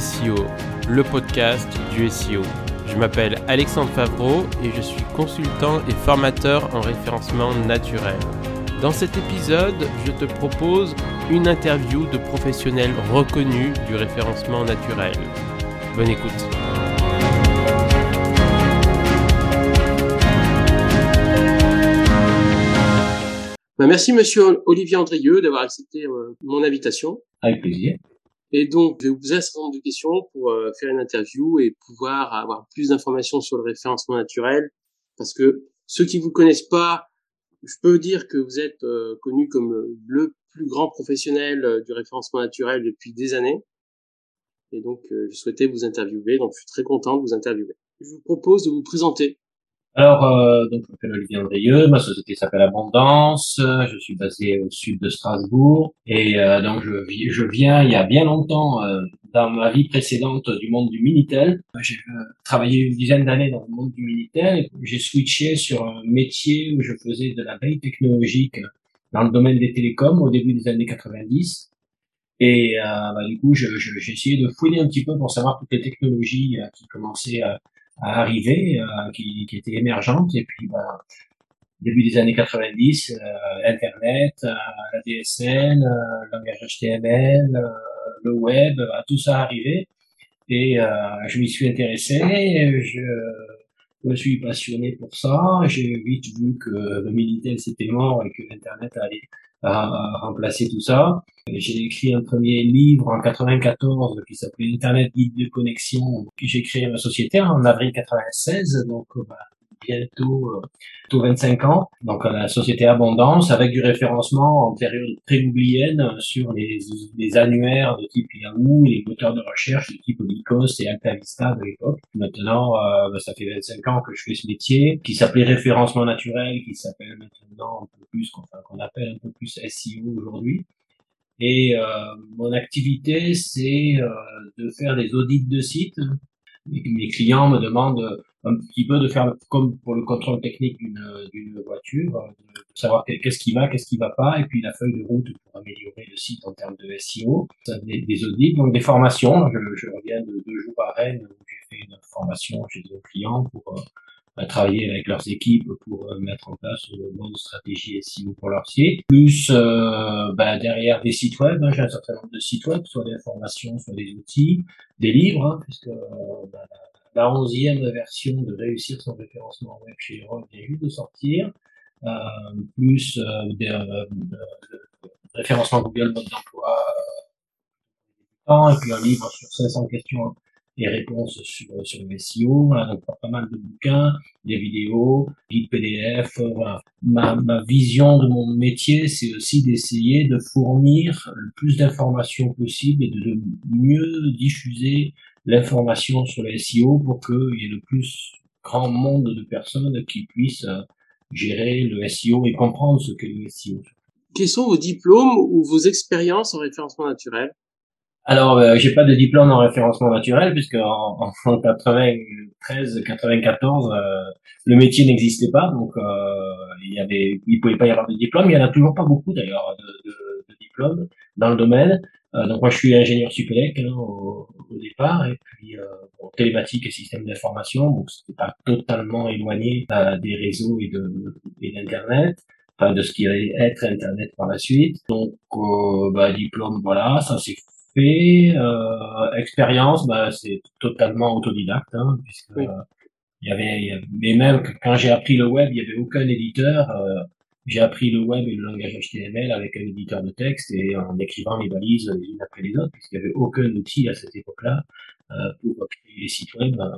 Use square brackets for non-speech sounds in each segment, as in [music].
SEO, le podcast du SEO. Je m'appelle Alexandre Favreau et je suis consultant et formateur en référencement naturel. Dans cet épisode, je te propose une interview de professionnels reconnus du référencement naturel. Bonne écoute. Bah, merci Monsieur Olivier Andrieux d'avoir accepté euh, mon invitation. Avec plaisir. Et donc, je vais vous poser un certain nombre de questions pour euh, faire une interview et pouvoir avoir plus d'informations sur le référencement naturel. Parce que ceux qui vous connaissent pas, je peux dire que vous êtes euh, connu comme le plus grand professionnel du référencement naturel depuis des années. Et donc, je souhaitais vous interviewer. Donc, je suis très content de vous interviewer. Je vous propose de vous présenter alors, euh, donc, je m'appelle Olivier Andrieux, ma société s'appelle Abondance, je suis basé au sud de Strasbourg, et euh, donc je, viens il y a bien longtemps, euh, dans ma vie précédente, du monde du Minitel. J'ai travaillé une dizaine d'années dans le monde du Minitel, j'ai switché sur un métier où je faisais de la veille technologique dans le domaine des télécoms au début des années 90. Et bah, du coup, j'ai essayé de fouiller un petit peu pour savoir toutes les technologies qui commençaient à à arriver, euh, qui, qui était émergente. Et puis, ben, début des années 90, euh, Internet, euh, la DSL, le langage HTML, le web, tout ça arrivé. Et je m'y suis intéressé. Je me suis passionné pour ça. J'ai vite vu que le Minitel c'était mort et que Internet allait à remplacer tout ça. J'ai écrit un premier livre en 94 qui s'appelait Internet guide de connexion. Puis j'ai créé ma société en avril 96, donc euh, bah, bientôt, euh, 25 ans. Donc la société Abondance avec du référencement en période pré-oublienne sur les, les, annuaires de type Yahoo, les moteurs de recherche de type Lycos et AltaVista de l'époque. Maintenant, euh, bah, ça fait 25 ans que je fais ce métier qui s'appelait référencement naturel, qui s'appelle maintenant un peu plus, qu'on appelle un peu plus SEO aujourd'hui. Et euh, mon activité, c'est euh, de faire des audits de sites. Mes clients me demandent un petit peu de faire comme pour le contrôle technique d'une voiture, euh, de savoir qu'est-ce qui va, qu'est-ce qui va pas, et puis la feuille de route pour améliorer le site en termes de SEO. Des, des audits, donc des formations. Je, je reviens de deux jours à Rennes où j'ai fait une formation chez un client pour à travailler avec leurs équipes pour euh, mettre en place une bonne stratégie SEO pour leur site. Plus euh, bah, derrière des sites web, hein, j'ai un certain nombre de sites web, soit des informations, soit des outils, des livres, hein, puisque euh, bah, la onzième version de réussir son référencement web chez Erol vient juste de sortir, euh, plus euh, des euh, référencement Google mode d'emploi et puis un livre sur 500 questions des réponses sur, sur le SEO, voilà, donc pas mal de bouquins, des vidéos, des PDF. Voilà. Ma, ma vision de mon métier, c'est aussi d'essayer de fournir le plus d'informations possible et de, mieux diffuser l'information sur le SEO pour qu'il y ait le plus grand monde de personnes qui puissent euh, gérer le SEO et comprendre ce qu'est le SEO. Quels sont vos diplômes ou vos expériences en référencement naturel? Alors, euh, j'ai pas de diplôme en référencement naturel puisque en, en [laughs] 93, 94, euh, le métier n'existait pas, donc euh, il y avait, il pouvait pas y avoir de diplôme. Il y en a toujours pas beaucoup d'ailleurs de, de, de, diplômes dans le domaine. Euh, donc moi, je suis ingénieur supélec hein, au, au, départ, et puis bon, télématique et système d'information, donc c'était pas totalement éloigné des réseaux et de et d'internet enfin de ce qui allait être Internet par la suite. Donc, euh, bah, diplôme, voilà, ça c'est fait. Euh, expérience, bah, c'est totalement autodidacte, hein, puisque euh, il y avait, mais même quand j'ai appris le web, il y avait aucun éditeur. Euh, j'ai appris le web et le langage HTML avec un éditeur de texte et en écrivant les balises les unes après les autres, puisqu'il n'y avait aucun outil à cette époque-là euh, pour créer les sites web, euh,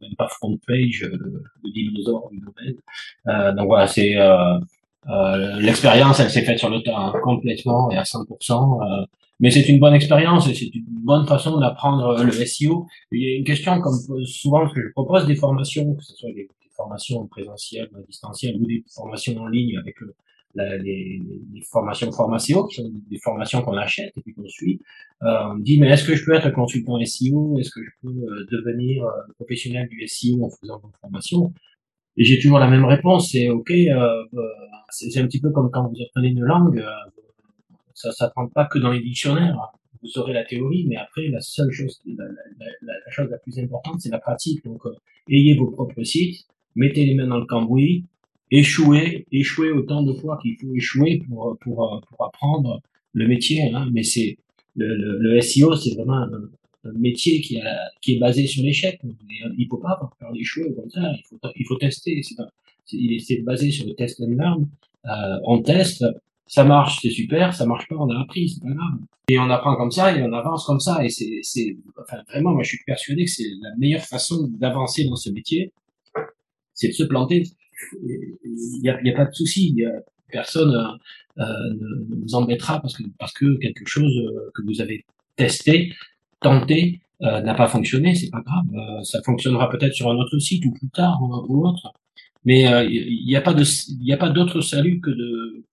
même pas front page, le, le dinosaure du domaine. Euh, donc voilà, c'est l'expérience, elle s'est faite sur le temps hein, complètement et à 100%. Mais c'est une bonne expérience et c'est une bonne façon d'apprendre le SEO. Il y a une question, comme souvent que je propose des formations, que ce soit des, formations présentielles, distancielles ou des formations en ligne avec le, la, les, les, formations Formatio, qui sont des formations qu'on achète et puis qu'on suit. Euh, on dit, mais est-ce que je peux être consultant SEO Est-ce que je peux euh, devenir euh, professionnel du SEO en faisant vos formations Et j'ai toujours la même réponse, c'est OK, euh, c'est un petit peu comme quand vous apprenez une langue, ça s'apprend pas que dans les dictionnaires. vous aurez la théorie, mais après, la seule chose, la, chose la plus importante, c'est la pratique. Donc, euh, ayez vos propres sites, mettez les mains dans le cambouis, échouez, échouez autant de fois qu'il faut échouer pour, pour, euh, pour apprendre le métier. Hein. Mais c'est le, le, le, SEO, c'est vraiment un, métier qui, a, qui est basé sur l'échec. Il faut pas avoir peur d'échouer, au contraire, il faut, il faut tester. C'est basé sur le test and learn. Euh, on teste, ça marche, c'est super, ça marche pas, on a appris, c'est pas grave. Et on apprend comme ça et on avance comme ça. Et c'est, c'est, enfin, vraiment, moi, je suis persuadé que c'est la meilleure façon d'avancer dans ce métier, c'est de se planter. Il n'y a, y a, pas de souci. Personne euh, ne, vous embêtera parce que parce que quelque chose euh, que vous avez testé, tenté, euh, n'a pas fonctionné, c'est pas grave. Euh, ça fonctionnera peut-être sur un autre site ou plus tard ou, ou autre. Mais il n'y a pas de, il n'y a pas d'autre salut que de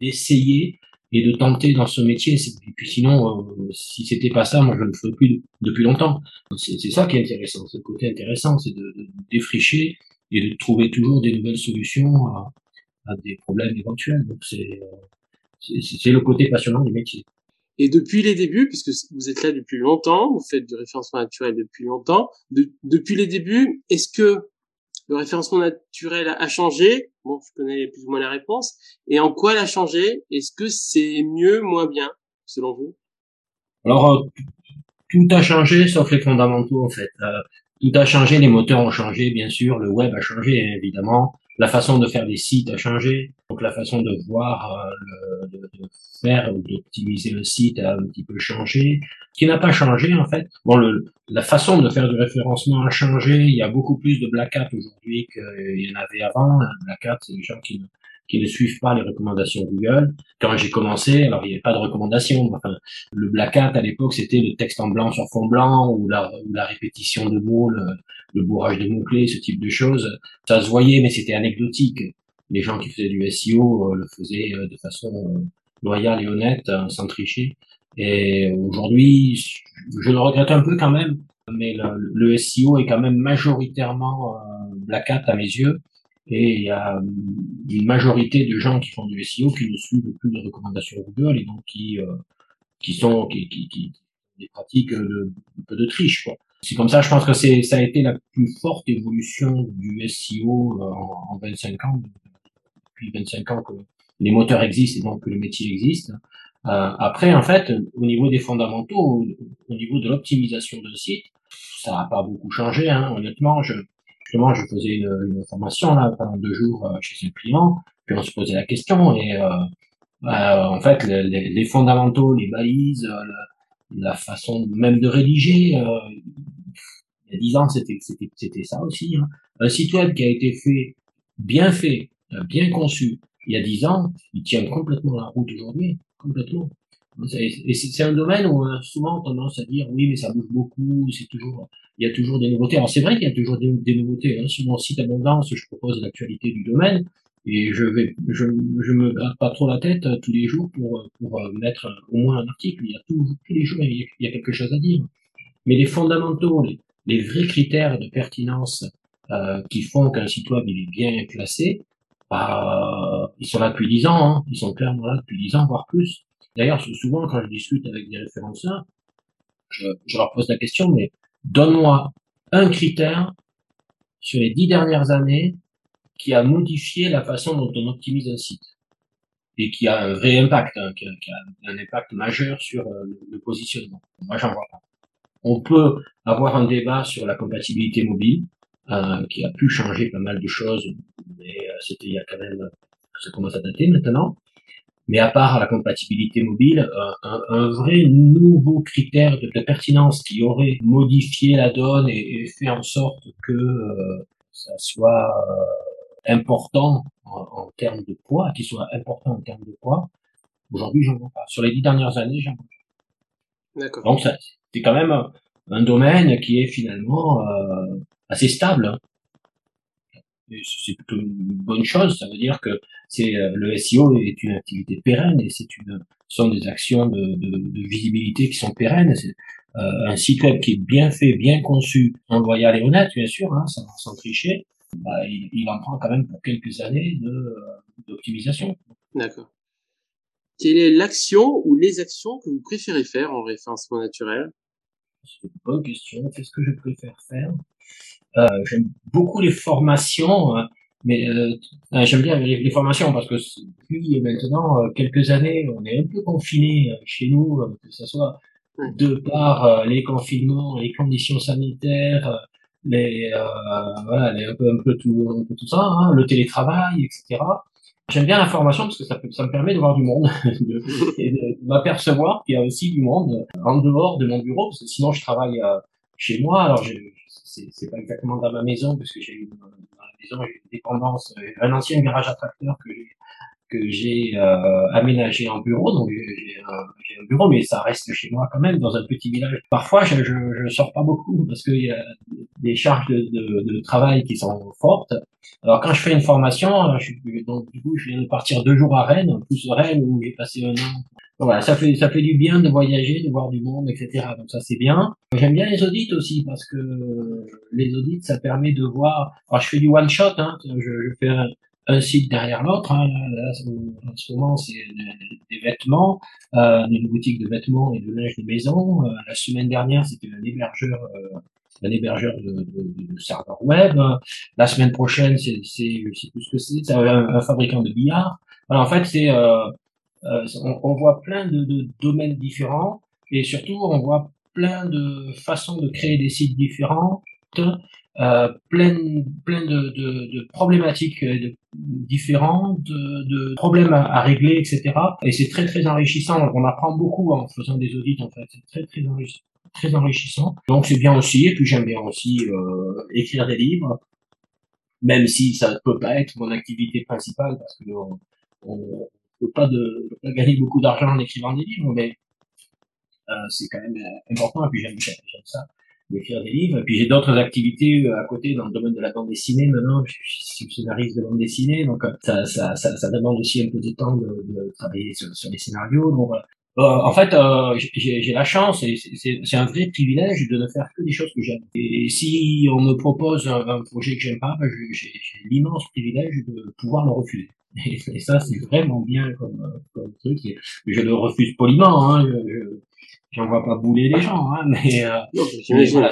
d'essayer et de tenter dans ce métier. Et puis sinon, euh, si c'était pas ça, moi je ne le ferais plus depuis longtemps. C'est ça qui est intéressant, c'est le côté intéressant, c'est de, de, défricher et de trouver toujours des nouvelles solutions à, à des problèmes éventuels. Donc c'est c'est le côté passionnant du métier. Et depuis les débuts, puisque vous êtes là depuis longtemps, vous faites du référencement naturel depuis longtemps, de, depuis les débuts, est-ce que le référencement naturel a changé? Bon, je connais plus ou moins la réponse. Et en quoi elle a changé? Est-ce que c'est mieux, moins bien, selon vous? Alors, euh, tout a changé sauf les fondamentaux, en fait. Euh, tout a changé, les moteurs ont changé, bien sûr, le web a changé, évidemment. La façon de faire des sites a changé, donc la façon de voir, euh, de, de, faire ou d'optimiser le site a un petit peu changé. Ce qui n'a pas changé en fait, bon, le, la façon de faire du référencement a changé. Il y a beaucoup plus de black hat aujourd'hui qu'il y en avait avant. Black hat, c'est les gens qui qui ne suivent pas les recommandations Google. Quand j'ai commencé, alors il n'y avait pas de recommandations. Le black hat à l'époque, c'était le texte en blanc sur fond blanc ou la, ou la répétition de mots, le, le bourrage de mots-clés, ce type de choses. Ça se voyait, mais c'était anecdotique. Les gens qui faisaient du SEO euh, le faisaient euh, de façon euh, loyale et honnête, sans tricher. Et aujourd'hui, je le regrette un peu quand même, mais le, le SEO est quand même majoritairement black hat à mes yeux. Et il y a une majorité de gens qui font du SEO qui ne suivent plus les recommandations Google et donc qui qui sont qui, qui, qui des pratiques de, un peu de triche quoi c'est comme ça, je pense que c'est, ça a été la plus forte évolution du SEO euh, en, en 25 ans, depuis 25 ans que les moteurs existent et donc que le métier existe. Euh, après, en fait, au niveau des fondamentaux, au, niveau de l'optimisation de site, ça n'a pas beaucoup changé. Hein, honnêtement, je, je faisais une, formation là pendant deux jours euh, chez un client, puis on se posait la question et euh, euh en fait, les, fondamentaux, les balises, la façon même de rédiger. Il y a dix ans, c'était ça aussi. Hein. Un site web qui a été fait, bien fait, bien conçu, il y a dix ans, il tient complètement la route aujourd'hui, complètement. Et c'est un domaine où on a souvent tendance à dire oui, mais ça bouge beaucoup, c'est toujours, il y a toujours des nouveautés. Alors c'est vrai qu'il y a toujours des, nouveautés. Hein. Sur mon site Abondance, je propose l'actualité du domaine et je vais je, je me gratte pas trop la tête tous les jours pour pour euh, mettre au moins un article il y a tous tous les jours il y a, quelque chose à dire mais les fondamentaux les, les vrais critères de pertinence euh, qui font qu'un site web il est bien classé bah, ils sont là depuis dix ans hein. ils sont clairement là depuis dix ans voire plus d'ailleurs souvent quand je discute avec des référenceurs je, leur pose la question mais donne-moi un critère sur les dix dernières années qui a modifié la façon dont on optimise un site et qui a un vrai impact, hein, qui, a, un impact majeur sur euh, le, positionnement. Moi, j'en vois pas. On peut avoir un débat sur la compatibilité mobile, euh, qui a pu changer pas mal de choses, mais euh, c'était il y a quand même, ça commence à dater maintenant. Mais à part la compatibilité mobile, un, un, vrai nouveau critère de, pertinence qui aurait modifié la donne et, et fait en sorte que ça soit important en, termes de poids, qui soit important en termes de poids, aujourd'hui, j'en vois pas. Sur les dix dernières années, j'en vois pas. D'accord. Donc, c'est quand même un, domaine qui est finalement euh, assez stable. C'est plutôt une bonne chose. Ça veut dire que c'est euh, le SEO est une activité pérenne et c'est une sont des actions de, de, de visibilité qui sont pérennes. Euh, un site web qui est bien fait, bien conçu, en loyal et honnête, bien sûr, hein, sans, sans tricher, bah, il, il, en prend quand même pour quelques années euh, d'optimisation. D'accord. quelle est l'action ou les actions que vous préférez faire en référencement naturel? C'est une bonne question. Qu'est-ce que je préfère faire euh, J'aime beaucoup les formations, hein, mais euh, j'aime bien les, formations parce que depuis maintenant euh, quelques années, on est un peu confiné euh, chez nous, que ce soit de par les confinements, les conditions sanitaires, les voilà, les, un, peu, un peu tout, un peu tout ça, hein, le télétravail, etc. J'aime bien l'information parce que ça, me permet de voir du monde [laughs] et de, m'apercevoir qu'il y a aussi du monde en dehors de mon bureau parce que sinon je travaille euh, chez moi. Alors c'est pas exactement dans ma maison parce que j'ai dans la maison une dépendance, euh, un ancien garage à tracteur que j'ai que j'ai euh, aménagé en bureau, donc j'ai un, un, bureau, mais ça reste chez moi quand même, dans un petit village. Parfois, je, je, je sors pas beaucoup parce qu'il y a des charges de, de, de, travail qui sont fortes. Alors quand je fais une formation, je, donc du coup, je viens de partir deux jours à Rennes, en plus Rennes où j'ai passé un an. voilà, ça fait ça fait du bien de voyager, de voir du monde, etc. Donc ça c'est bien. J'aime bien les audits aussi parce que les audits ça permet de voir. Alors je fais du one shot, hein, je, je fais un site derrière l'autre. Hein. en ce moment, c'est des vêtements, euh, une boutique de vêtements et de linge de maison. Euh, la semaine dernière, c'était un hébergeur, euh, un hébergeur de, de, de, serveur web. La semaine prochaine, c'est, c'est je sais plus ce que c'est, c'est un, fabricant de billard. Voilà, en fait, c'est, euh, euh, on, on, voit plein de, de domaines différents et surtout, on voit plein de façons de créer des sites différents euh, plein, plein de, de, de problématiques euh, de, différentes, de, problèmes à, à, régler, etc. Et c'est très très enrichissant. On apprend beaucoup en faisant des audits en fait. C'est très très enrichissant. Très enrichissant. Donc c'est bien aussi. Et puis j'aime bien aussi euh, écrire des livres, même si ça peut pas être mon activité principale parce que on, on peut pas de pas gagner beaucoup d'argent en écrivant des livres, mais euh, c'est quand même important. Et puis j'aime ça d'écrire des livres. Et puis j'ai d'autres activités euh, à côté dans le domaine de la bande dessinée maintenant. Je suis scénariste de bande dessinée, donc euh, ça, ça, ça, ça demande aussi un peu de temps de, de travailler sur, sur, les scénarios. Donc euh, en fait, euh, j'ai la chance et c'est un vrai privilège de ne faire que des choses que j'aime. Et si on me propose un, projet que j'aime pas, ben j'ai l'immense privilège de pouvoir le refuser. Et, ça, c'est vraiment bien comme, comme truc. je le refuse poliment. Hein. Je, j'en vois pas bouler les gens, hein, mais, euh, voilà,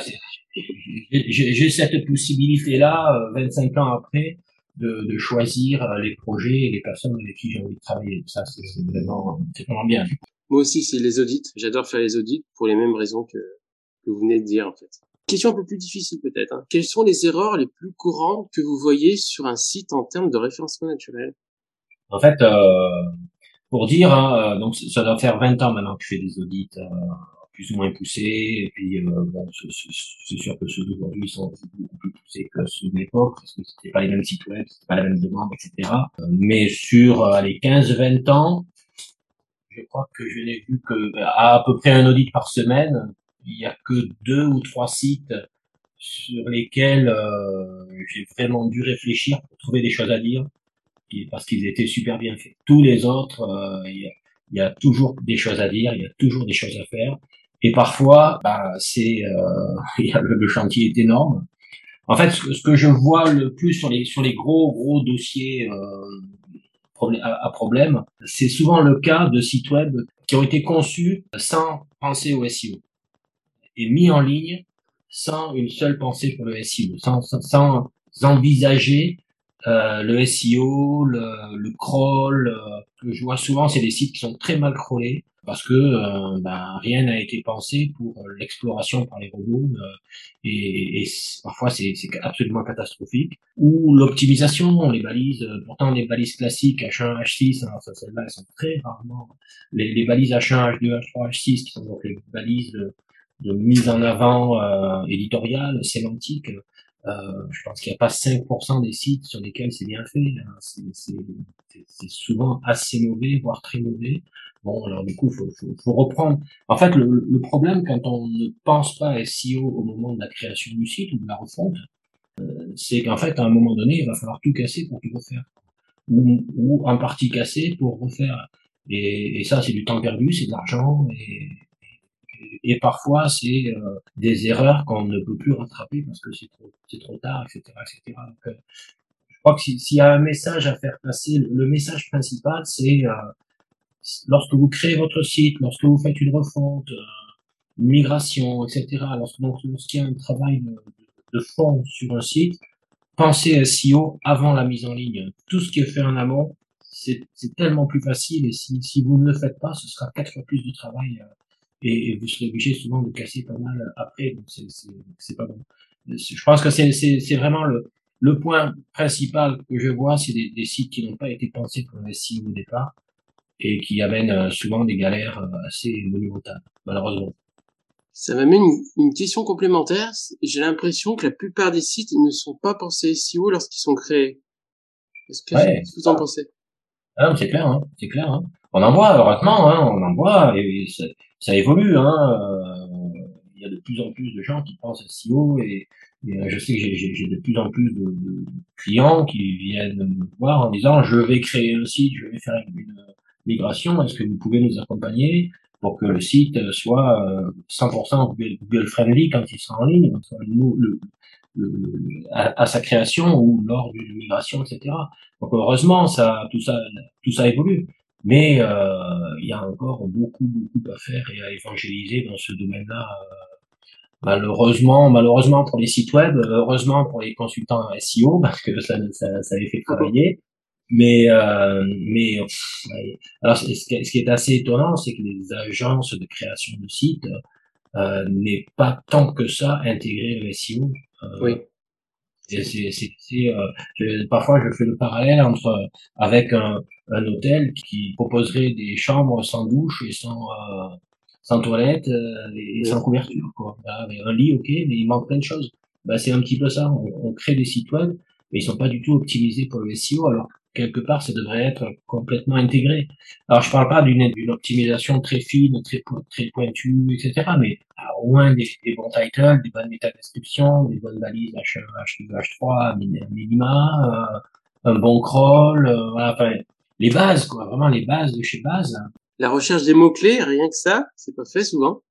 j'ai cette possibilité-là, 25 euh, ans après, de, de, choisir euh, les projets et les personnes avec qui j'ai envie de travailler. Ça, c'est vraiment, vraiment bien. Moi aussi, c'est les audits. J'adore faire les audits pour les mêmes raisons que, que vous venez de dire, en fait. Question un peu plus difficile peut-être. Hein. Quelles sont les erreurs les plus courantes que vous voyez sur un site en termes de référencement naturel? En fait, euh, pour dire, hein, euh, donc ça doit faire 20 ans maintenant que je fais des audits euh, plus ou moins poussés, et puis euh, bon, c'est sûr que ceux d'aujourd'hui sont beaucoup plus poussés que ceux de l'époque, parce que c'était pas les mêmes sites web, c'était pas la même demande, etc. Mais sur les 15-20 ans, je crois que je n'ai vu que à, à peu près un audit par semaine, il y a que deux ou trois sites sur lesquels j'ai vraiment dû réfléchir pour trouver des choses à dire parce qu'ils étaient super bien faits. Tous les autres, euh, il y, a toujours des choses à dire, il y a toujours des choses à faire. Et parfois, bah, c'est euh, [laughs] le, chantier est énorme. En fait, ce, que je vois le plus sur les sur les gros gros dossiers euh, à, problème, c'est souvent le cas de sites web qui ont été conçus sans penser au SEO et mis en ligne sans une seule pensée pour le SEO, sans, sans envisager euh, le SEO, le, le crawl, euh, que je vois souvent, c'est des sites qui sont très mal crawlés parce que euh, ben, rien n'a été pensé pour l'exploration par les robots et, et, parfois c'est absolument catastrophique. Ou l'optimisation, les balises, pourtant les balises classiques H1, H6, alors ça celles-là elles sont très rarement les, les, balises H1, H2, H3, H6 qui sont donc les balises de, de mise en avant euh, éditoriale, sémantique, euh, je pense qu'il n'y a pas 5% des sites sur lesquels c'est bien fait. C'est souvent assez mauvais, voire très mauvais. Bon, alors du coup, faut, faut, faut reprendre. En fait, le, le, problème quand on ne pense pas SEO au moment de la création du site ou de la refonte, euh, c'est qu'en fait, à un moment donné, il va falloir tout casser pour tout refaire, ou, ou en partie casser pour refaire. Et, et ça, c'est du temps perdu, c'est de l'argent, et, et parfois c'est euh, des erreurs qu'on ne peut plus rattraper parce que c'est trop, c'est trop tard, etc., etc. Donc, euh, je crois que s'il y a un message à faire passer, le, message principal, c'est euh, lorsque vous créez votre site, lorsque vous faites une refonte, euh, une migration, etc., lorsque lorsqu'il y a un travail de, fond sur un site, pensez SEO avant la mise en ligne. Tout ce qui est fait en amont, c'est tellement plus facile et si, si vous ne le faites pas, ce sera quatre fois plus de travail et, vous serez obligé souvent de casser pas mal après, donc c'est pas bon. Je pense que c'est vraiment le, le point principal que je vois, c'est des, des, sites qui n'ont pas été pensés pour le SEO au départ et qui amènent euh, souvent des galères euh, assez monumentales, malheureusement. Ça m'amène une, une question complémentaire. J'ai l'impression que la plupart des sites ne sont pas pensés SEO lorsqu'ils sont créés. Est-ce que, vous en pensez? Ah, C'est clair, hein, c'est clair. Hein. On en voit, heureusement, hein, on en voit, et ça évolue. Hein, euh, il y a de plus en plus de gens qui pensent SEO et, et euh, je sais que j'ai de plus en plus de, de, clients qui viennent me voir en disant je vais créer un site, je vais faire une, migration, est-ce que vous pouvez nous accompagner pour que le site soit 100% euh, Google friendly quand il sera en ligne, à, à, sa création ou lors d'une migration, etc. Donc heureusement, ça, tout ça, tout ça évolue. Mais euh, il y a encore beaucoup, beaucoup à faire et à évangéliser dans ce domaine-là. Euh, malheureusement, malheureusement pour les sites web, heureusement pour les consultants SEO [laughs] parce que ça, ça, ça les fait travailler. Mais, euh, mais alors ce qui, est assez étonnant, c'est que les agences de création de sites euh, n'est pas tant que ça intégré le SEO. Euh, oui. C'est, c'est, euh, parfois je fais le parallèle entre avec un, un hôtel qui proposerait des chambres sans douche et sans euh, sans toilette euh, et sans couverture quoi. un lit ok mais il manque plein de choses. Bah, c'est un petit peu ça. On, on, crée des sites web mais ils sont pas du tout optimisés pour le SEO alors quelque part, ça devrait être complètement intégré. Alors, je parle pas d'une optimisation très fine, très, très pointue, etc., mais au moins des, bons titles, des bonnes métadescriptions, des bonnes balises H, H2, H3, minima, euh, un bon crawl, euh, voilà, enfin, les bases, quoi, vraiment les bases de chez base. La recherche des mots-clés, rien que ça, c'est pas fait souvent?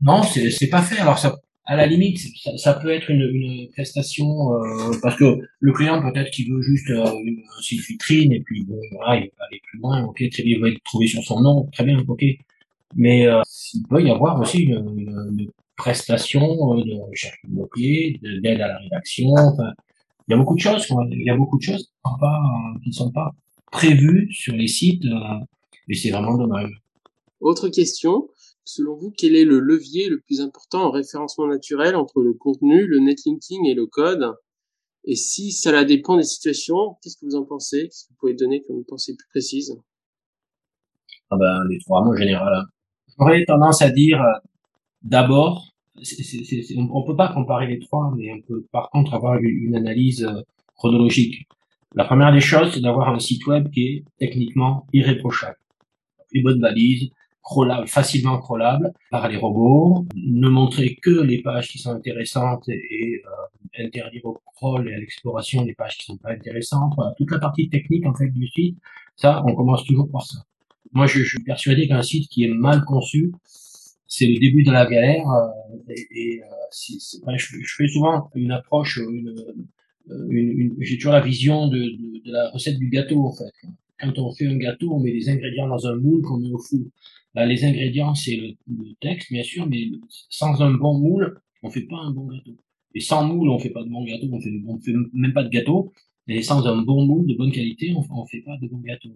Non, c'est pas fait. Alors, ça, à la limite, ça, peut être une, une prestation euh, parce que le client peut-être qu'il veut juste euh, une site vitrine et puis bon voilà, il va aller plus loin, ok, très bien, il va être trouvé sur son nom, très bien, ok. Mais euh, il peut y avoir aussi une, une, prestation euh, de recherche de mots-clés, d'aide à la rédaction. Enfin, il y a beaucoup de choses, il y a beaucoup de choses qui ne sont pas, qui sont pas prévues sur les sites et c'est vraiment dommage. Autre question, selon vous, quel est le levier le plus important en référencement naturel entre le contenu, le netlinking et le code? Et si cela dépend des situations, qu'est-ce que vous en pensez? Qu'est-ce que vous pouvez donner comme pensée plus précise? Ah ben, Les trois mots général. J'aurais tendance à dire, euh, d'abord, on peut pas comparer les trois, mais on peut par contre avoir une analyse euh, chronologique. La première des choses, c'est d'avoir un site web qui est techniquement irréprochable. Les bonnes facilement crawlable par les robots, ne montrer que les pages qui sont intéressantes et euh, interdire au crawl et à l'exploration les pages qui sont pas intéressantes. Toute la partie technique en fait du site, ça, on commence toujours par ça. Moi, je, suis persuadé qu'un site qui est mal conçu, c'est le début de la galère. Euh, et, euh, je, je, fais souvent une approche, une, une, j'ai toujours la vision de, de, de, la recette du gâteau en fait. Quand on fait un gâteau, on met des ingrédients dans un moule qu'on met au four. Bah, les ingrédients, c'est le, texte, bien sûr, mais sans un bon moule, on fait pas un bon gâteau. Et sans moule, on fait pas de bon gâteau, on fait, fait même pas de gâteau. Et sans un bon moule de bonne qualité, on, on fait pas de bon gâteau.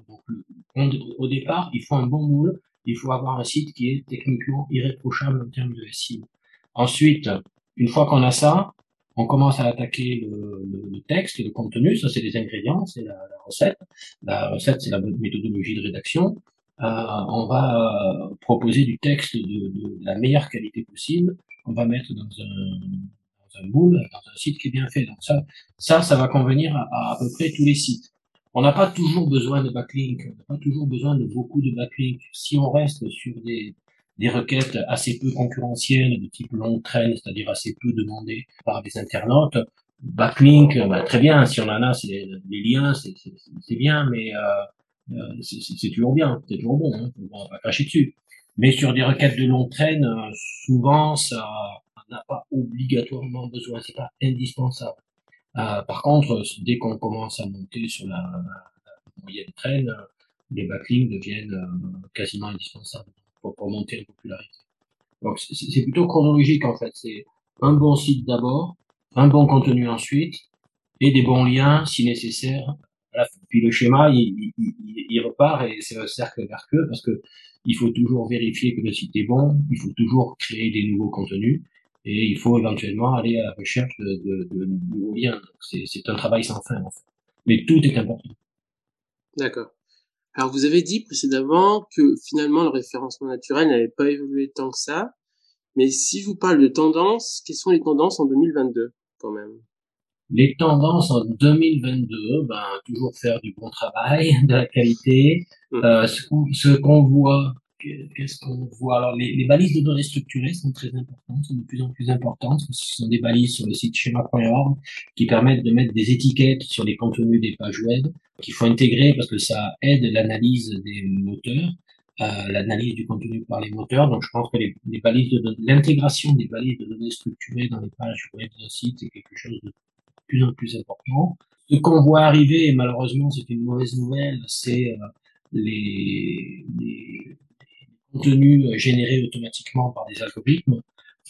Donc, au départ, il faut un bon moule, il faut avoir un site qui est techniquement irréprochable en termes de SEO. Ensuite, une fois qu'on a ça, on commence à attaquer le, le, texte, le contenu, ça c'est les ingrédients, c'est la, la, recette. La recette, c'est la méthodologie de rédaction. Euh, on va euh, proposer du texte de, de, la meilleure qualité possible. On va mettre dans un, dans un moule, dans un site qui est bien fait. Donc ça, ça, ça va convenir à, à, peu près tous les sites. On n'a pas toujours besoin de backlink, on n'a pas toujours besoin de beaucoup de backlink. Si on reste sur des, des requêtes assez peu concurrentielles de type long train, c'est-à-dire assez peu demandées par des internautes, backlink, bah, très bien, si on en a, c'est les liens, c'est bien, mais euh, euh, c'est toujours bien, c'est toujours bon, hein, on va pas cracher dessus. Mais sur des requêtes de long traîne, euh, souvent ça n'a pas obligatoirement besoin, c'est pas indispensable. Euh, par contre, dès qu'on commence à monter sur la, la moyenne traîne, les backlinks deviennent euh, quasiment indispensables pour, pour monter en popularité. Donc c'est plutôt chronologique en fait. C'est un bon site d'abord, un bon contenu ensuite, et des bons liens si nécessaire. Puis le schéma, il, il, il repart et c'est un cercle vertueux parce que il faut toujours vérifier que le site est bon, il faut toujours créer des nouveaux contenus et il faut éventuellement aller à la recherche de, de, de nouveaux liens. C'est un travail sans fin en fait. Mais tout est important. D'accord. Alors vous avez dit précédemment que finalement le référencement naturel n'avait pas évolué tant que ça. Mais si je vous parle de tendances, quelles sont les tendances en 2022 quand même? Les tendances en 2022, ben toujours faire du bon travail, [laughs] de la qualité. Mmh. Euh, ce qu'on voit qu'est-ce qu'on voit Alors, les, les, balises de données structurées sont très importantes, sont de plus en plus importantes. Ce sont des balises sur le site schéma.org qui permettent de mettre des étiquettes sur les contenus des pages web qu'il faut intégrer parce que ça aide l'analyse des moteurs, euh, l'analyse du contenu par les moteurs. Donc, je pense que les, balises de l'intégration des balises de données structurées dans les pages web d'un site est quelque chose de plus en plus important. Ce qu'on voit arriver, et malheureusement c'est une mauvaise nouvelle, c'est euh, les, les, contenu euh, généré automatiquement par des algorithmes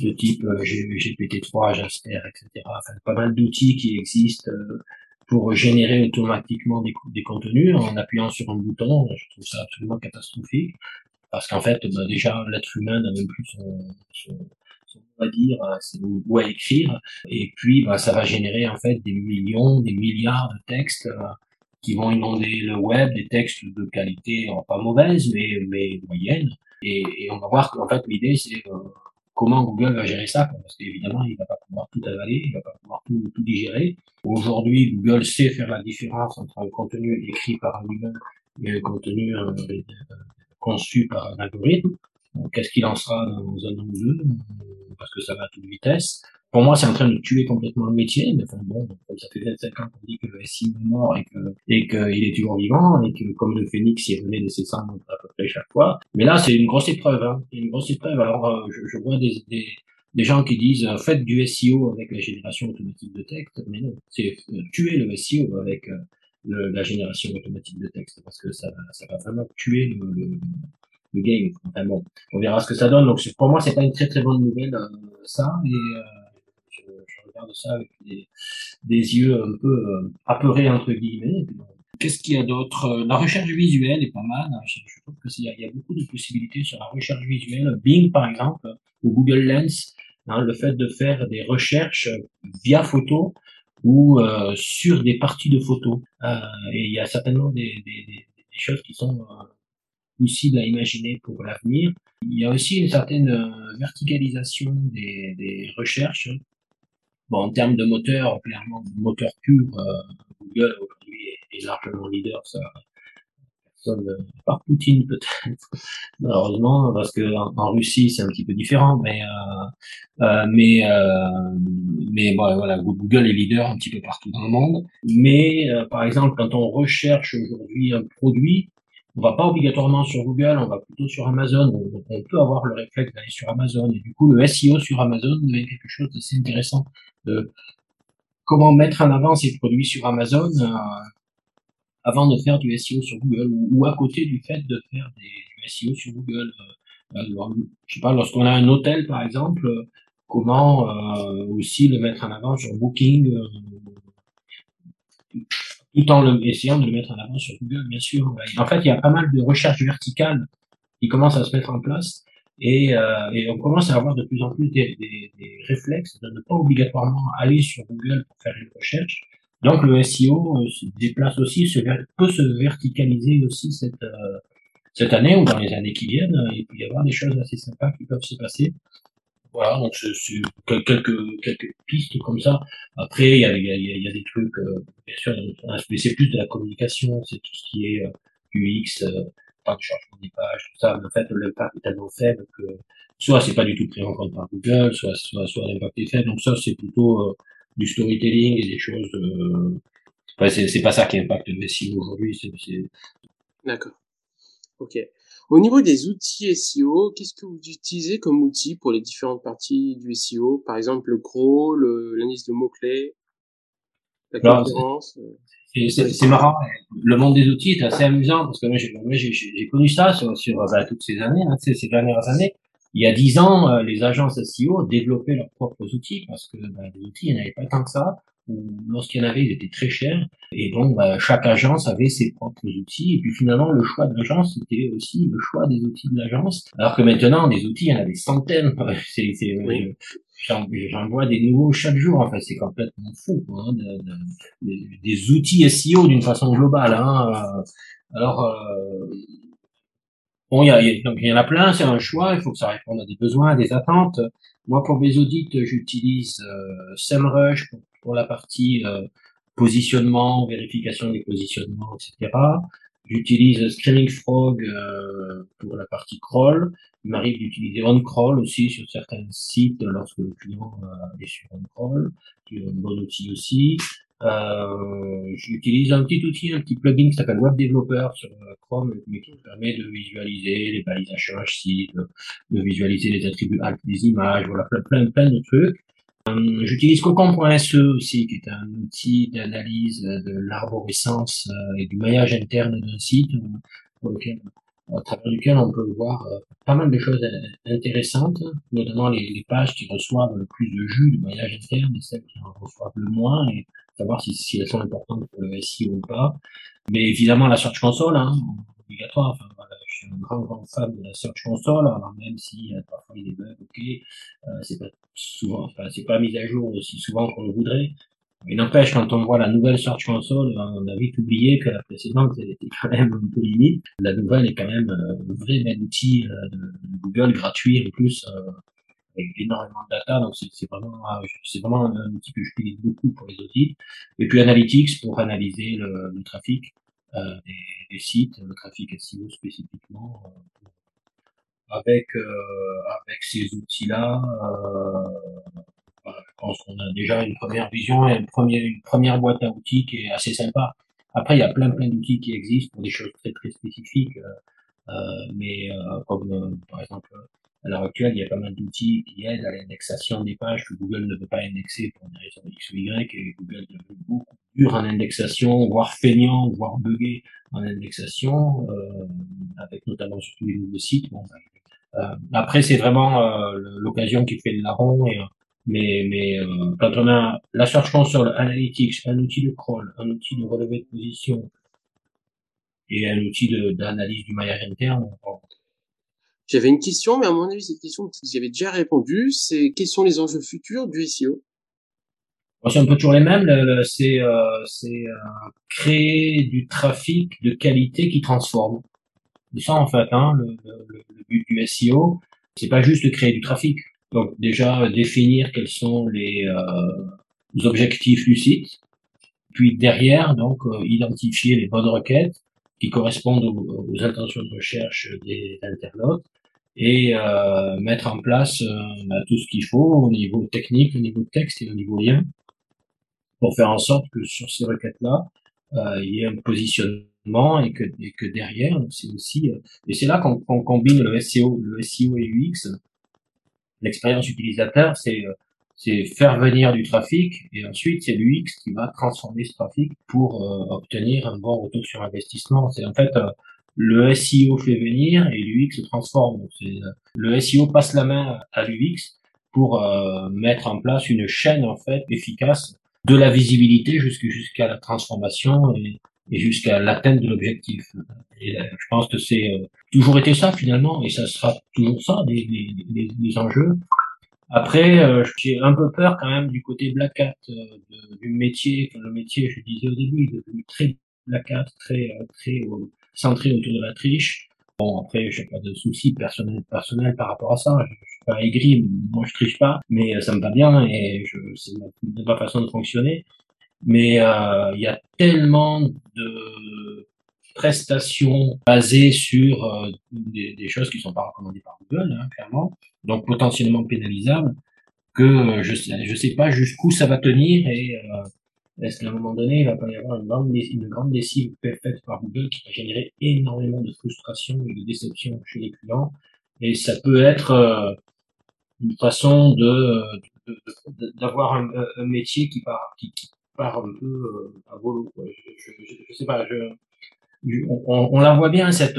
de type euh, GPT-3, Jasper, etc. Enfin, pas mal d'outils qui existent euh, pour générer automatiquement des, contenus en appuyant sur un bouton. Je trouve ça absolument catastrophique parce qu'en fait, bah, déjà, l'être humain n'a même plus son, son, son à dire, ou à écrire, et puis bah, ça va générer en fait des millions, des milliards de textes qui vont inonder le web, des textes de qualité pas mauvaise, mais, mais moyenne, et, et, on va voir qu'en fait, l'idée, c'est euh, comment Google va gérer ça, parce qu'évidemment, il va pas pouvoir tout avaler, il va pas pouvoir tout, tout digérer. Aujourd'hui, Google sait faire la différence entre un contenu écrit par un humain et un contenu euh, conçu par un algorithme. Qu'est-ce qu'il en sera dans un an ou deux Parce que ça va à toute vitesse pour moi, c'est en train de tuer complètement le métier, mais enfin bon, ça fait 25 ans qu'on dit que le SI est mort et que et qu'il est toujours vivant et que comme le phénix, il revenait de ses cendres à peu près chaque fois. Mais là, c'est une grosse épreuve, hein. une grosse épreuve. Alors, euh, je, je, vois des, des, des, gens qui disent euh, faites du SEO avec la génération automatique de texte, mais non, c'est euh, tuer le SEO avec le, la génération automatique de texte parce que ça, ça va vraiment tuer le, le le game. Enfin on verra ce que ça donne. Donc pour moi, c'est pas une très très bonne nouvelle ça. Et de ça avec des, yeux un peu euh, apeurés entre guillemets. Qu'est-ce qu'il y a d'autre? La recherche visuelle est pas mal. Je, trouve qu'il y, y, a beaucoup de possibilités sur la recherche visuelle. Bing, par exemple, ou Google Lens, hein, le fait de faire des recherches via photo ou euh, sur des parties de photos. Euh, et il y a certainement des, des, des, choses qui sont euh, possibles à imaginer pour l'avenir. Il y a aussi une certaine euh, verticalisation des, des recherches Bon, en termes de moteur, clairement, moteur pur, euh, Google aujourd'hui est, largement leader. Ça, personne, euh, par Poutine [laughs] peut-être, malheureusement, parce que en, Russie c'est un petit peu différent, mais euh, euh mais euh, mais bon, voilà, Google est leader un petit peu partout dans le monde. Mais par exemple, quand on recherche aujourd'hui un produit, on va pas obligatoirement sur Google, on va plutôt sur Amazon. On, peut avoir le réflexe d'aller sur Amazon. Et du coup, le SEO sur Amazon devient quelque chose d'assez intéressant. Comment mettre en avant ces produits sur Amazon euh, avant de faire du SEO sur Google ou, à côté du fait de faire des, du SEO sur Google. Euh, euh, je sais pas, lorsqu'on a un hôtel, par exemple, comment aussi le mettre en avant sur Booking tout en le, essayant de le mettre en avant sur Google, bien sûr. En fait, il y a pas mal de recherches verticales qui commencent à se mettre en place et, euh, et on commence à avoir de plus en plus des, des, des, réflexes de ne pas obligatoirement aller sur Google pour faire une recherche. Donc le SEO euh, se déplace aussi, se, peut se verticaliser aussi cette, euh, cette année ou dans les années qui viennent. Il peut y avoir des choses assez sympas qui peuvent se passer. Voilà, donc c'est quelques, quelques pistes comme ça. Après, il y a, y a, y a des trucs, euh, bien sûr, mais c'est plus de la communication, c'est tout ce qui est euh, UX, euh, temps de changement des pages, tout ça. Mais en fait, l'impact est tellement faible que soit c'est pas du tout pris en compte par Google, soit, soit, soit l'impact est faible. Donc ça, c'est plutôt euh, du storytelling et des choses. Euh... Enfin, c'est pas ça qui impacte le SEO aujourd'hui. D'accord. Ok. Au niveau des outils SEO, qu'est-ce que vous utilisez comme outil pour les différentes parties du SEO Par exemple, le crawl, l'analyse de mots-clés, la conférence euh? c'est marrant. Le monde des outils est assez amusant parce que moi, j'ai connu ça sur, sur bah, toutes ces années, hein, ces, ces, dernières années. Il y a dix ans, euh, les agences SEO développaient leurs propres outils parce que bah, les outils, il n'y en avait pas tant que ça. Ou lorsqu'il y en avait, ils étaient très chers. Et donc, bah, chaque agence avait ses propres outils. Et puis finalement, le choix de l'agence, c'était aussi le choix des outils de l'agence. Alors que maintenant, des outils, il y en a des centaines. C'est, J'en vois des nouveaux chaque jour. Enfin, c'est complètement fou. Hein, des outils SEO d'une façon globale. Hein. Alors, euh, bon, il y, a, donc, il y en a plein. C'est un choix. Il faut que ça réponde à des besoins, à des attentes. Moi, pour mes audits, j'utilise euh, SEMrush pour, pour, la partie euh, positionnement, vérification des positionnements, etc. J'utilise Screaming Frog euh, pour la partie crawl. Il m'arrive d'utiliser OnCrawl aussi sur certains sites lorsque le client euh, est sur OnCrawl, qui est un bon outil aussi. Euh, J'utilise un petit outil, un petit plugin qui s'appelle Web Developer sur euh, Chrome, qui permet de visualiser les balises HHC, de, de visualiser les attributs alt des images, voilà, plein, plein, plein de trucs. Euh, j'utilise Cocon.se aussi, qui est un outil d'analyse de l'arborescence euh, et du maillage interne d'un site, euh, à travers lequel on peut voir pas mal de choses intéressantes, notamment les, pages qui reçoivent le plus de jus du maillage interne et celles qui en reçoivent le moins, savoir si, elles sont importantes pour le SEO ou pas. Mais évidemment, la Search Console, hein, obligatoire. Je suis un grand, fan de la Search Console, même si euh, parfois il des bugs, ok, euh, c'est pas souvent, enfin, c'est pas mis à jour aussi souvent qu'on le voudrait. Il n'empêche, quand on voit la nouvelle Search Console, ben, on a vite oublié que la précédente, elle était quand même un peu limite. La nouvelle est quand même euh, un vrai bel outil euh, de, Google gratuit en plus, euh, avec énormément de data. Donc c'est vraiment, c'est vraiment un, outil que j'utilise beaucoup pour les audits. Et puis Analytics pour analyser le, le trafic euh, des, des, sites, le trafic SEO spécifiquement. avec avec ces outils-là je pense qu'on a déjà une première vision et une première, une première boîte à outils qui est assez sympa. Après, il y a plein plein d'outils qui existent pour des choses très très spécifiques, euh, euh mais euh, comme euh, par exemple à l'heure actuelle, il y a pas mal d'outils qui aident à l'indexation des pages que Google ne veut pas indexer pour une raison X ou Y, et Google devient beaucoup dur en indexation, voire feignant, voire buggé en indexation, avec notamment surtout les nouveaux sites. Bon, ben, après, c'est vraiment l'occasion qui fait le larron et mais, mais euh, quand on a la Search Console Analytics, un outil de crawl, un outil de relevé de position et un outil d'analyse du maillage interne, j'avais une question, mais à mon avis, cette question, y avez déjà répondu. C'est quels sont les enjeux futurs du SEO C'est un peu toujours les mêmes. C'est euh, euh, créer du trafic de qualité qui transforme. C'est ça en fait, hein, le, but du SEO. C'est pas juste de créer du trafic. Donc déjà définir quels sont les, euh, objectifs du site, puis derrière donc euh, identifier les bonnes requêtes qui correspondent aux, intentions de recherche des internautes et euh, mettre en place bah, tout ce qu'il faut au niveau technique, au niveau texte et au niveau lien pour faire en sorte que sur ces requêtes-là, il y ait un positionnement et que, et que derrière, c'est aussi et c'est là qu'on combine le SEO, le SEO et l'UX l'expérience utilisateur, c'est euh, c'est faire venir du trafic et ensuite c'est l'UX qui va transformer ce trafic pour euh, obtenir un bon retour sur investissement. C'est en fait euh, le SEO fait venir et l'UX se transforme. le SEO passe la main à l'UX pour mettre en place une chaîne en fait efficace de la visibilité jusqu'à la transformation et, jusqu'à l'atteinte de l'objectif. Euh, je pense que c'est euh, toujours été ça finalement, et ça sera toujours ça, les, enjeux. Après, euh, j'ai un peu peur quand même du côté black hat du métier. le métier, je disais au début, est devenu très black hat, très très centré autour de la triche. Bon, après, j'ai pas de soucis personnels personnel par rapport à ça. Je, je suis pas aigri, moi je triche pas, mais ça me va bien et c'est ma façon de fonctionner mais euh, il y a tellement de prestations basées sur euh, des, des, choses qui sont pas recommandées par Google, hein, clairement, donc potentiellement pénalisables, que je sais, je sais pas jusqu'où ça va tenir et euh, est-ce qu'à un moment donné, il va pas y avoir une grande, une grande décision faite par Google qui va générer énormément de frustration et de déception chez les clients et ça peut être euh, une façon de d'avoir un, un, métier qui, part, qui, part un peu euh, à volo. Je, je, je, sais pas, je, on, on, la voit bien cette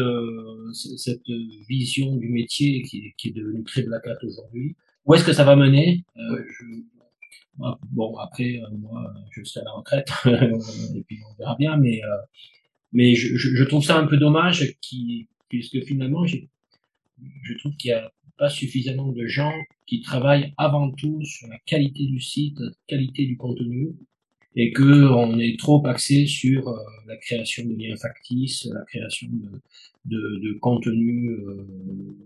cette vision du métier qui, qui est devenue très black aujourd'hui. Où est-ce que ça va mener? Bon, après, moi, je serai à la retraite [laughs] et puis on verra bien, mais mais je, je, trouve ça un peu dommage qui puisque finalement, je trouve qu'il y a pas suffisamment de gens qui travaillent avant tout sur la qualité du site, la qualité du contenu, et que on est trop axé sur euh, la création de liens factices, la création de, de, de contenu euh,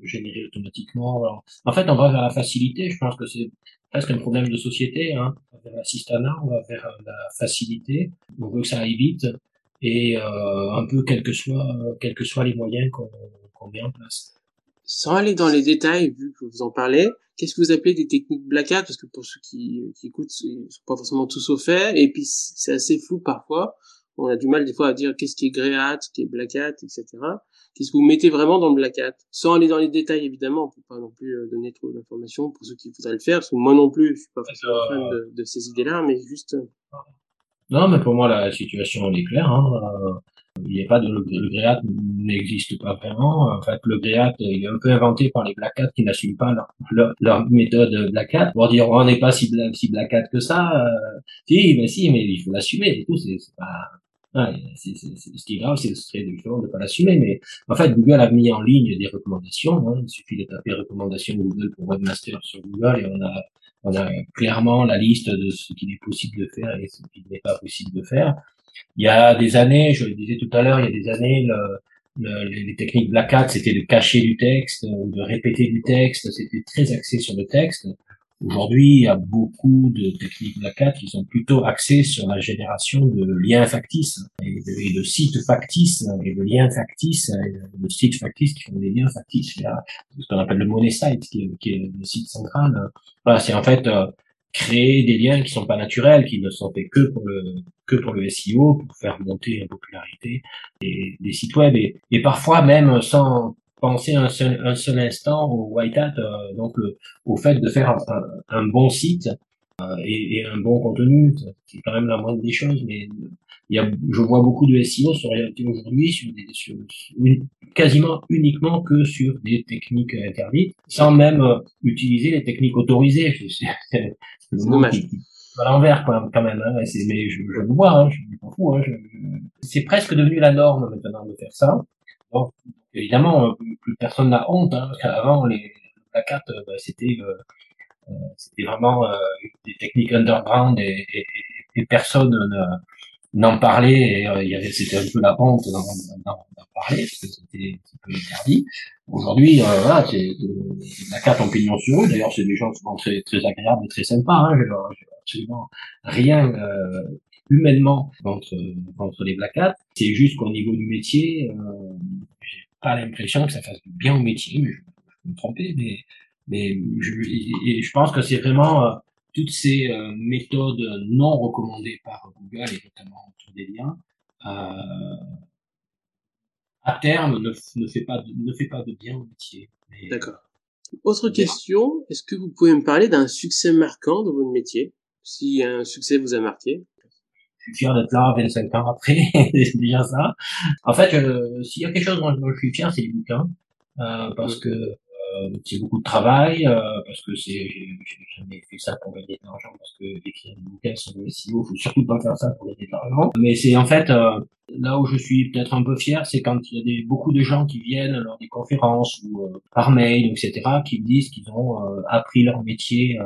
généré automatiquement. Alors, en fait, on va vers la facilité. Je pense que c'est presque un problème de société. Hein. On va vers l'assistanat, on va vers la facilité. On veut que ça aille vite et euh, un peu quels que soient quels que soient les moyens qu'on met en place. Sans aller dans les détails, vu que vous en parlez, qu'est-ce que vous appelez des techniques black hat Parce que pour ceux qui, qui écoutent, ils sont pas forcément tous au fait, et puis c'est assez flou parfois. On a du mal des fois à dire qu'est-ce qui est grey hat, qu'est black hat, etc. Qu'est-ce que vous mettez vraiment dans le black hat? Sans aller dans les détails, évidemment, pour pas non plus euh, donner trop d'informations pour ceux qui voudraient le faire, parce que moi non plus, je suis pas forcément fan de, de ces idées-là, mais juste... Euh, non, mais pour moi, la situation, elle est claire. Hein. Il n'y a pas de le, le n'existe pas vraiment. En fait, le gréat il est un peu inventé par les black hat qui n'assument pas leur, leur, méthode black hat pour dire on n'est pas si, si black hat que ça. Euh, si, mais si, mais il faut l'assumer et tout. C'est pas ce qui est grave, c'est justement de pas l'assumer. Mais en fait, Google a mis en ligne des recommandations. Hein. Il suffit de taper recommandations Google pour webmaster sur Google et on a on a clairement la liste de ce qu'il est possible de faire et ce qui n'est pas possible de faire. Il y a des années, je le disais tout à l'heure, il y a des années, les techniques Black Hat, c'était de cacher du texte, de répéter du texte, c'était très axé sur le texte. Aujourd'hui, il y a beaucoup de techniques Black Hat qui sont plutôt axées sur la génération de liens factices et de, sites factices et de liens factices et de sites factices qui font des liens factices. Il y a ce qu'on appelle le money site qui est, le site central. C'est en fait euh, créer des liens qui sont pas naturels, qui ne sont faits que pour le que pour le SEO, pour faire monter la popularité des, sites web et, parfois même sans penser un seul un seul instant au white hat, euh, donc le, au fait de faire un, un bon site euh, et, et, un bon contenu, c'est quand même la moindre des choses, mais il y a, je vois beaucoup de SEO sur aujourd'hui sur des, sur, quasiment uniquement que sur des techniques interdites, sans même euh, utiliser les techniques autorisées. [laughs] C'est dommage. À l'envers quand même, hein, mais je, je le vois, hein, je suis pas fou. Hein, c'est presque devenu la norme maintenant de faire ça. Donc, évidemment, euh, plus personne n'a honte, hein, parce qu'avant les la carte, bah, c'était euh, c'était vraiment des techniques underground et, et, et personne ne n'en parler et euh, c'était un peu la honte d'en parler parce que c'était un peu interdit. Aujourd'hui, euh, voilà, c'est la carte en pignon sur eux. D'ailleurs, c'est des gens souvent très très agréables et très sympas. Hein. Absolument rien euh, humainement contre contre les black hats. C'est juste qu'au niveau du métier, euh, j'ai pas l'impression que ça fasse du bien au métier. Mais je, peux me tromper, mais mais je, et je pense que c'est vraiment euh, toutes ces euh, méthodes non recommandées par Google et notamment autour des liens, euh, à terme ne, ne, fait pas de, ne fait pas de bien au métier. D'accord. Autre question, est-ce que vous pouvez me parler d'un succès marquant dans votre métier? Si un succès vous a marqué? Je suis fier d'être là 25 ans après, [laughs] c'est déjà ça. En fait, euh, s'il y a quelque chose dont, je suis fier, c'est les bouquins. Euh, parce que c'est beaucoup de travail euh, parce que c'est j'ai jamais fait ça pour gagner de l'argent parce que écrire des bouquins sur le SEO faut surtout pas faire ça pour gagner de l'argent. Mais c'est en fait euh, là où je suis peut-être un peu fier c'est quand il y a des beaucoup de gens qui viennent lors des conférences ou par mail etc qui me disent qu'ils ont appris leur métier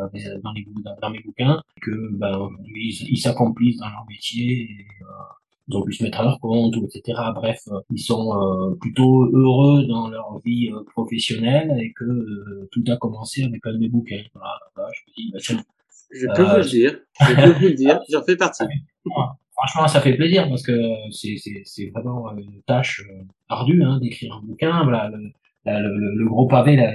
dans les dans, mes bouquins que ben ils s'accomplissent dans leur métier et, ils ont pu se mettre à leur compte, etc. Bref, euh, ils sont euh, plutôt heureux dans leur vie euh, professionnelle et que tout a commencé avec un des bouquins. Voilà, je me dis, bah, je peux vous le dire, je peux vous le dire, j'en fais partie. [laughs] Franchement, ça fait plaisir parce que c'est c'est vraiment une tâche ardue hein, d'écrire un bouquin. Voilà, le, le, le, gros pavé, la,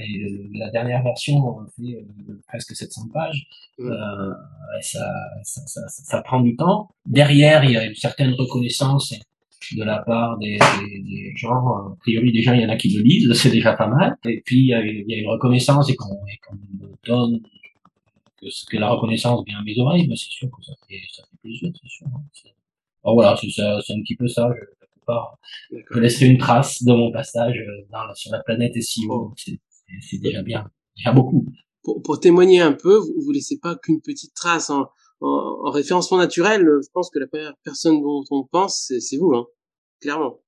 la dernière version fait euh, presque 700 pages. Euh, ça, ça, ça, ça, prend du temps. Derrière, il y a une certaine reconnaissance de la part des, des, des gens. A priori, déjà, il y en a qui le lisent, [laughs] c'est déjà pas mal. Et puis, il y a, il y a une reconnaissance et qu'on me donne que, que la reconnaissance vient à mes oreilles, mais c'est sûr que ça fait, ça fait plaisir, c'est sûr. Hein. Alors voilà, c'est un petit peu ça. Je, pas, je laisserai une trace de mon passage dans, sur la planète SEO. Oh. C'est déjà bien, déjà beaucoup. Pour, pour témoigner un peu, vous, vous laissez pas qu'une petite trace en, en, référencement naturel. Je pense que la première personne dont on pense, c'est vous, hein, clairement.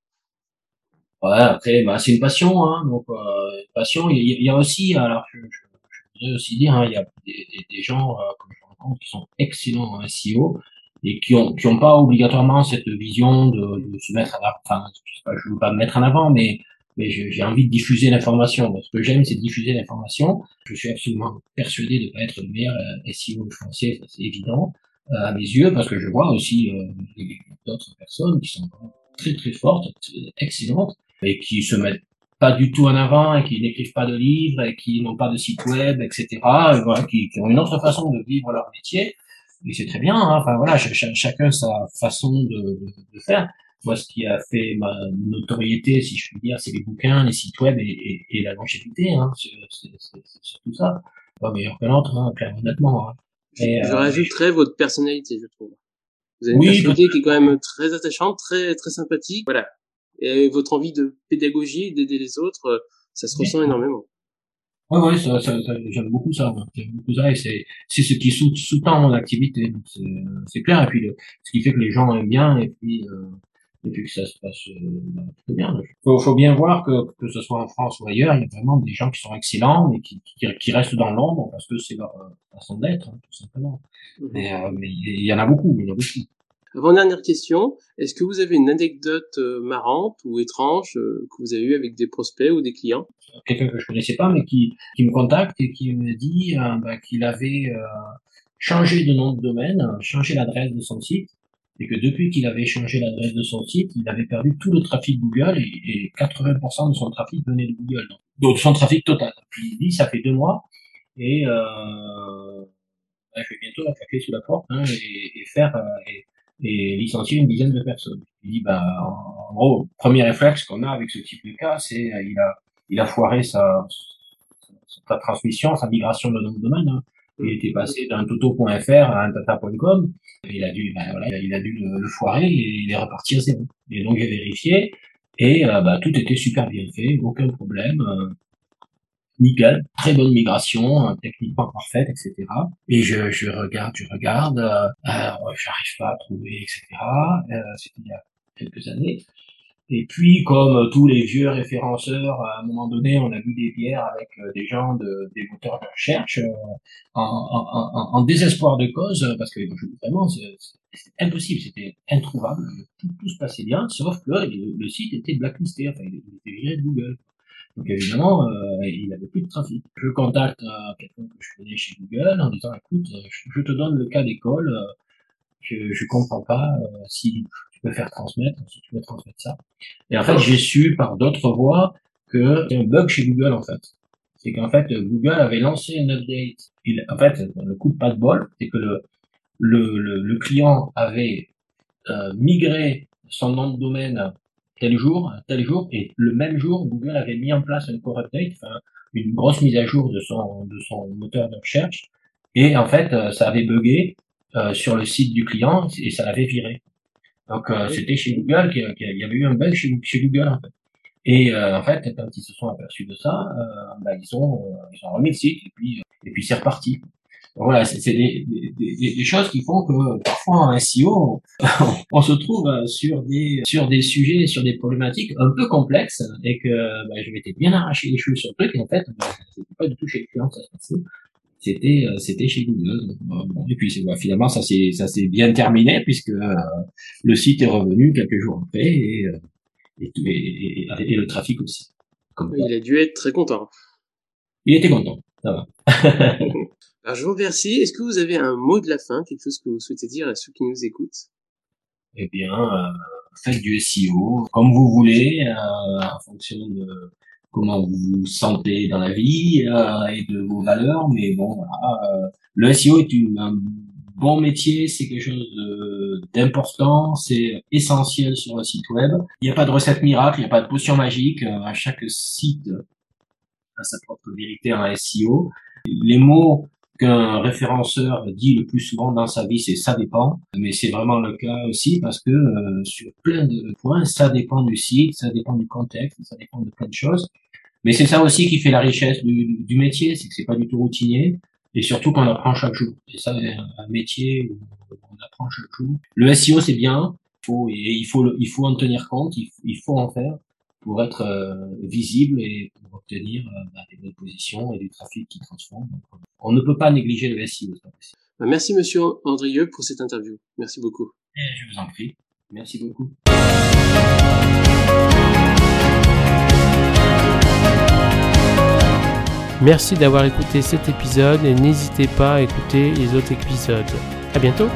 Ouais, après, bah, c'est une passion, hein, donc euh, une passion. Il y, il y, a aussi, alors je, je, je voudrais aussi dire, hein, il y a des, des, des gens euh, comme je rencontre qui sont excellents en SEO et qui ont qui ont pas obligatoirement cette vision de, de se mettre en avant. Enfin, je, sais veux pas me mettre en avant, mais mais j'ai envie de diffuser l'information. Ce que j'aime, c'est diffuser l'information. Je suis absolument persuadé de ne pas être le meilleur euh, SEO français, c'est évident euh, à mes yeux, parce que je vois aussi euh, d'autres personnes qui sont très très fortes, excellentes, et qui se mettent pas du tout en avant, et qui n'écrivent pas de livres, et qui n'ont pas de site web, etc. Et voilà, qui, qui, ont une autre façon de vivre leur métier. Et c'est très bien. Hein. Enfin voilà, chacun sa façon de, de, de faire. Moi, ce qui a fait ma notoriété, si je puis dire, c'est les bouquins, les sites web et, et, la longévité. Hein. C'est surtout ça. Pas meilleur que l'autre, hein, honnêtement. Hein. je euh, rajouterais votre personnalité, je trouve. Vous avez une personnalité qui est quand même très attachante, très très sympathique. Voilà. Et votre envie de pédagogie, d'aider les autres, euh, ça se ressent énormément. Oui, oui, ça, ça, j'aime beaucoup ça. J'aime beaucoup ça et c'est, c'est ce qui sous, sous-tend mon activité. C'est, c'est clair. Et puis, le, ce qui fait que les gens aiment bien et puis, euh, et puis que ça se passe euh, très bien. Il faut, faut, bien voir que, que ce soit en France ou ailleurs, il y a vraiment des gens qui sont excellents, mais qui, qui, qui restent dans l'ombre parce que c'est leur euh, façon d'être, hein, tout simplement. Mais, euh, mais, il y en a beaucoup, il y en a beaucoup. Avant dernière question, est-ce que vous avez une anecdote marrante ou étrange que vous avez eue avec des prospects ou des clients? Quelqu'un que je connaissais pas, mais qui, qui me contacte et qui me dit bah, qu'il avait changé de nom de domaine, changé l'adresse de son site, et que depuis qu'il avait changé l'adresse de son site, il avait perdu tout le trafic Google et, 80% de son trafic venait de Google. Donc, son trafic total. Puis il dit, ça fait deux mois et euh, bah, je vais bientôt attaquer sous la porte hein, et, faire euh, et, et, licencier une dizaine de personnes. Il dit, bah, en, gros, premier réflexe qu'on a avec ce type de cas, c'est euh, il a il a foiré sa, sa, transmission, sa migration de nom de domaine. Hein. Il était passé d'un toto.fr à un tata.com. Il a dû, ben voilà, il a dû le, foirer et il est reparti à zéro. Et donc j'ai vérifié et euh, bah, tout était super bien fait, aucun problème. Euh, nickel, très bonne migration, euh, techniquement parfaite, etc. Et je, je regarde, je regarde, euh, j'arrive pas à trouver, etc. C'était il y a quelques années. Et puis, comme tous les vieux référenceurs, à un moment donné, on a vu des bières avec euh, des gens de, des moteurs de recherche euh, en, en, en, désespoir de cause, parce que vraiment, c'était impossible, c'était introuvable, tout, tout, se passait bien, sauf que le, site était blacklisté, enfin, il, était viré de Google. Donc évidemment, euh, il avait plus de trafic. Je contacte quelqu'un que je connais chez Google en disant, écoute, je, te donne le cas d'école, je, je comprends pas si tu peux faire transmettre, si tu veux transmettre ça. Et en fait, j'ai su par d'autres voies que c'est un bug chez Google, en fait. C'est qu'en fait, Google avait lancé une update. Il, en fait, le coup de pas de bol, c'est que le, le, le, client avait euh, migré son nom de domaine tel jour, tel jour, et le même jour, Google avait mis en place une core update, enfin, une grosse mise à jour de son, de son moteur de recherche, et en fait, euh, ça avait bugué euh, sur le site du client et ça l'avait viré. Donc euh, c'était chez Google qu'il y avait eu un bug chez, chez Google en fait. Et euh, en fait, quand ils se sont aperçus de ça, euh, bah, ils ont ils ont remis le site et puis et puis c'est reparti. Voilà, c'est des, des, des, choses qui font que parfois en SEO, [laughs] on, se trouve sur des sur des sujets, sur des problématiques un peu complexes et que bah, je m'étais bien arraché les cheveux sur le truc et en fait, bah, c'était pas du tout chez le client ça se passait c'était euh, c'était chez Google. Et puis bah, finalement ça s'est ça s'est bien terminé puisque euh, le site est revenu quelques jours après et euh, et, et, et, le trafic aussi. il a dû être très content. Il était content, ça va. [laughs] Alors je vous remercie. Est-ce que vous avez un mot de la fin, quelque chose que vous souhaitez dire à ceux qui nous écoutent? Eh bien, euh, faites du SEO comme vous voulez, euh, en fonction de comment vous vous sentez dans la vie euh, et de vos valeurs. Mais bon, voilà, euh, le SEO est une, un bon métier, c'est quelque chose d'important, c'est essentiel sur le site web. Il n'y a pas de recette miracle, il n'y a pas de potion magique. Euh, à chaque site a sa propre vérité en SEO. Les mots qu'un référenceur dit le plus souvent dans sa vie, c'est ça dépend. Mais c'est vraiment le cas aussi parce que euh, sur plein de points, ça dépend du site, ça dépend du contexte, ça dépend de plein de choses. Mais c'est ça aussi qui fait la richesse du, du métier, c'est que c'est pas du tout routinier et surtout qu'on apprend chaque jour. Et ça, un métier où on apprend chaque jour. Le SEO, c'est bien, faut, il faut, il faut en tenir compte, il, faut en faire pour être euh, visible et pour obtenir euh, bah, des bonnes positions et du trafic qui transforme. on ne peut pas négliger le SEO. Bah, merci Monsieur Andrieux pour cette interview. Merci beaucoup. Et je vous en prie. Merci beaucoup. Merci d'avoir écouté cet épisode et n'hésitez pas à écouter les autres épisodes. À bientôt!